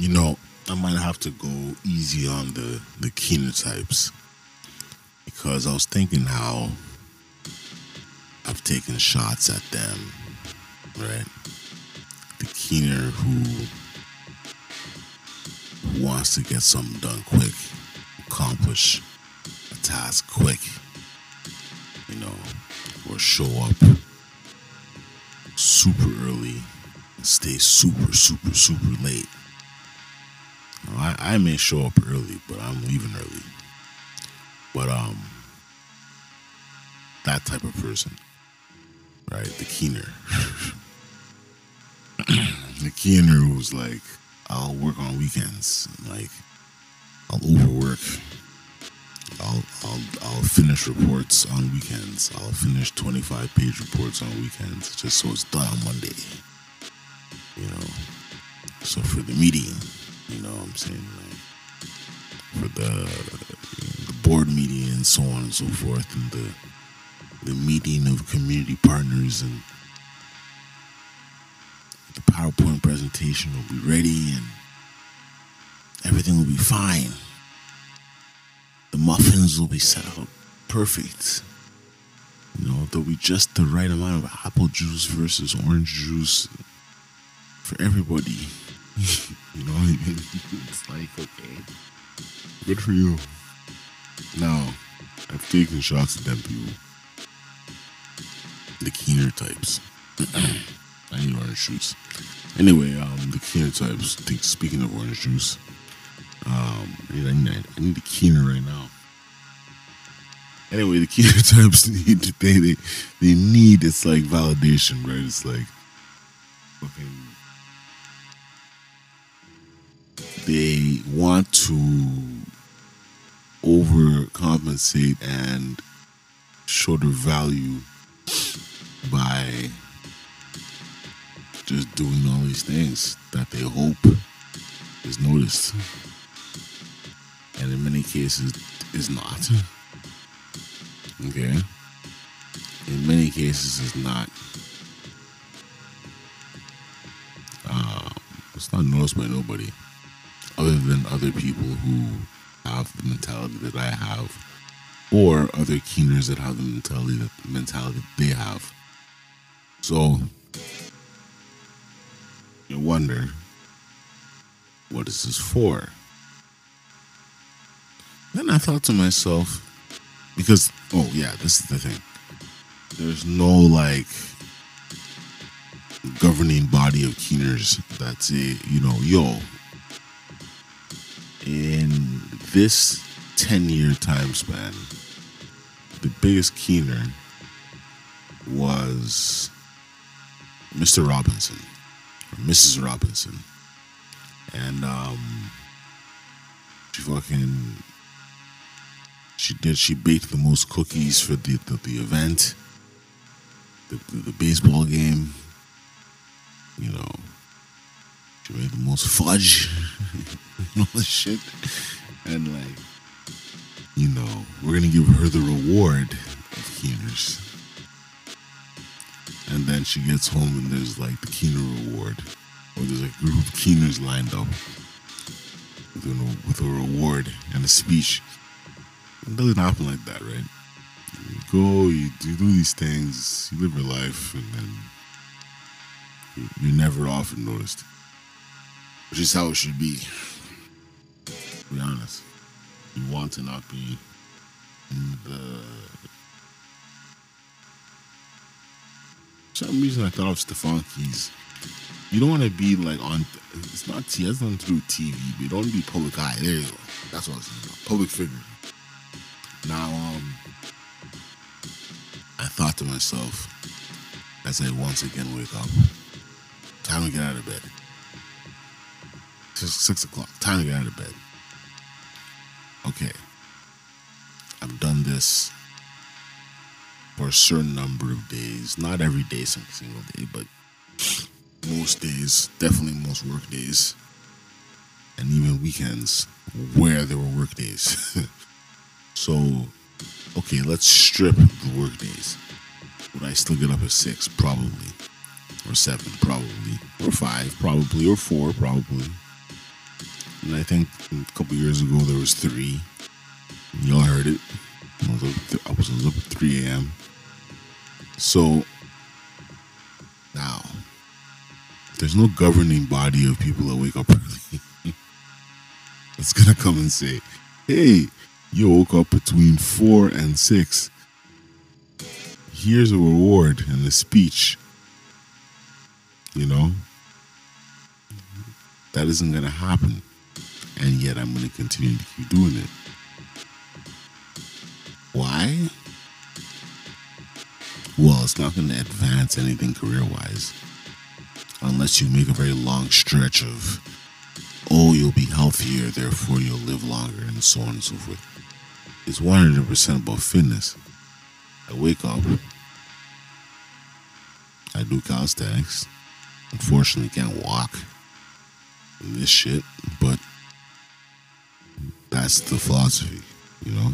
You know, I might have to go easy on the the keener types because I was thinking how I've taken shots at them, right? The keener who wants to get something done quick, accomplish a task quick, you know, or show up super early and stay super, super, super late. I, I may show up early, but I'm leaving early. But um that type of person. Right? The keener. the keener who's like, I'll work on weekends. Like I'll overwork. I'll I'll I'll finish reports on weekends. I'll finish twenty five page reports on weekends just so it's done on Monday. You know. So for the meeting, you know what I'm saying? Like for the the board meeting and so on and so forth and the the meeting of community partners and the PowerPoint presentation will be ready and everything will be fine. The muffins will be set up perfect. You know, there'll be just the right amount of apple juice versus orange juice for everybody. You know what I mean? It's like, okay, good for you. Now, I've taken shots at them people. The keener types. I need orange juice. Anyway, um, the keener types. Think, speaking of orange juice, um, I need, I need, I need a keener right now. Anyway, the keener types need they they they need it's like validation, right? It's like fucking they want to overcompensate and show their value by just doing all these things that they hope is noticed. And in many cases is not. Okay? In many cases is not. Um, it's not noticed by nobody other than other people who have the mentality that I have, or other keeners that have the mentality that the mentality they have. So you wonder, what is this for? Then I thought to myself, because oh yeah, this is the thing. There's no like governing body of keeners that say, you know, yo, in this 10 year time span, the biggest keener was Mr. Robinson or Mrs. Robinson. And um she fucking she did she baked the most cookies for the the, the event. The, the the baseball game. You know. The most fudge and all this shit. And like you know, we're gonna give her the reward of Keeners. And then she gets home and there's like the Keener reward. Or there's a group of Keeners lined up with a, with a reward and a speech. It doesn't happen like that, right? You go, you do these things, you live your life, and then you're never often noticed. Which is how it should be. To be honest. You want to not be in the For some reason I thought of Stefan Keys. You don't want to be like on. It's not T. That's not through TV. But you don't want to be public eye. There you go. That's what I was saying. Public figure. Now, um, I thought to myself as I once again wake up, time to get out of bed. It's six o'clock. Time to get out of bed. Okay. I've done this for a certain number of days. Not every day, some single day, but most days, definitely most work days, and even weekends where there were work days. so, okay, let's strip the work days. Would I still get up at six? Probably. Or seven, probably. Or five, probably. Or four, probably. And I think a couple years ago there was three. Y'all heard it. I was up, I was up at 3 a.m. So now there's no governing body of people that wake up early. That's gonna come and say, "Hey, you woke up between four and six. Here's a reward and a speech." You know, that isn't gonna happen, and yet I'm gonna continue to keep doing it. Why? Well, it's not going to advance anything career wise unless you make a very long stretch of, oh, you'll be healthier, therefore you'll live longer, and so on and so forth. It's 100% about fitness. I wake up, I do calisthenics. Unfortunately, can't walk this shit, that's the philosophy, you know?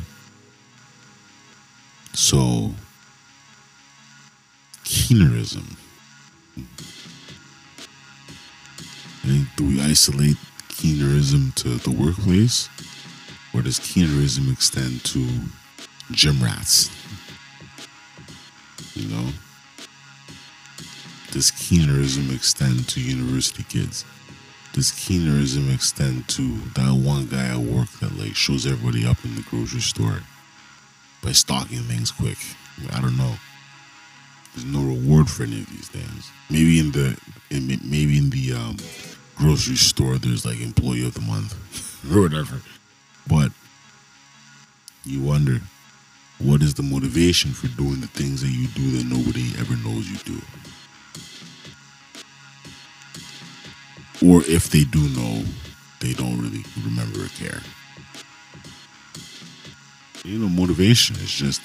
So, Keenerism. do we isolate Keenerism to the workplace? Or does Keenerism extend to gym rats? You know? Does Keenerism extend to university kids? Does Keenerism extend to that one guy at work that like shows everybody up in the grocery store? by stocking things quick. I don't know. There's no reward for any of these things. Maybe in the in, maybe in the um, grocery store there's like employee of the month or whatever. But you wonder what is the motivation for doing the things that you do that nobody ever knows you do? Or if they do know, they don't really remember or care you know, motivation is just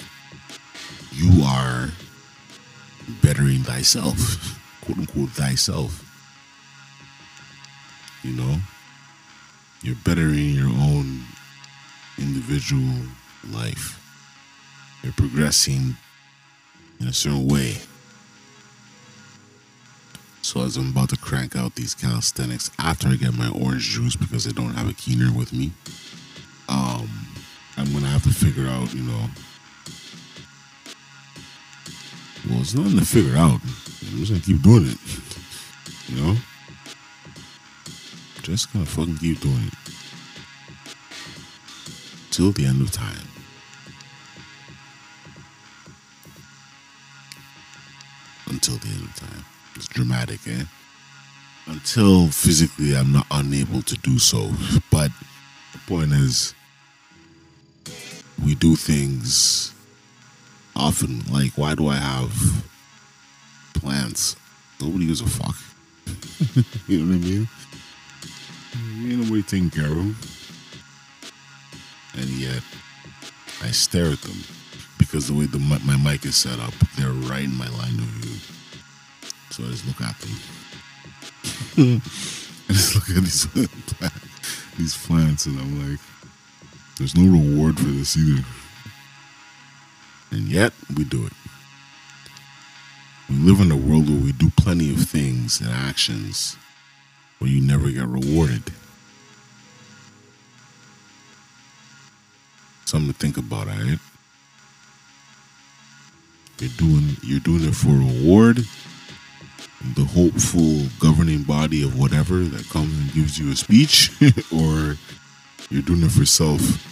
you are bettering thyself, quote unquote, thyself. You know, you're bettering your own individual life. You're progressing in a certain way. So as I'm about to crank out these calisthenics after I get my orange juice because I don't have a keener with me, um, I'm gonna have to figure out, you know. Well, it's nothing to figure out. I'm just gonna keep doing it. You know? Just gonna fucking keep doing it. Till the end of time. Dramatic, eh? Until physically I'm not unable to do so. But the point is we do things often. Like, why do I have plants? Nobody gives a fuck. you know what I mean? Ain't nobody taking care of them. And yet, I stare at them because the way the my mic is set up, they're right in my line of view. So I just look at them. I just look at these these plants, and I'm like, there's no reward for this either. And yet, we do it. We live in a world where we do plenty of things and actions where you never get rewarded. Something to think about, alright? You're doing you're doing it for reward. The hopeful governing body of whatever that comes and gives you a speech, or you're doing it for self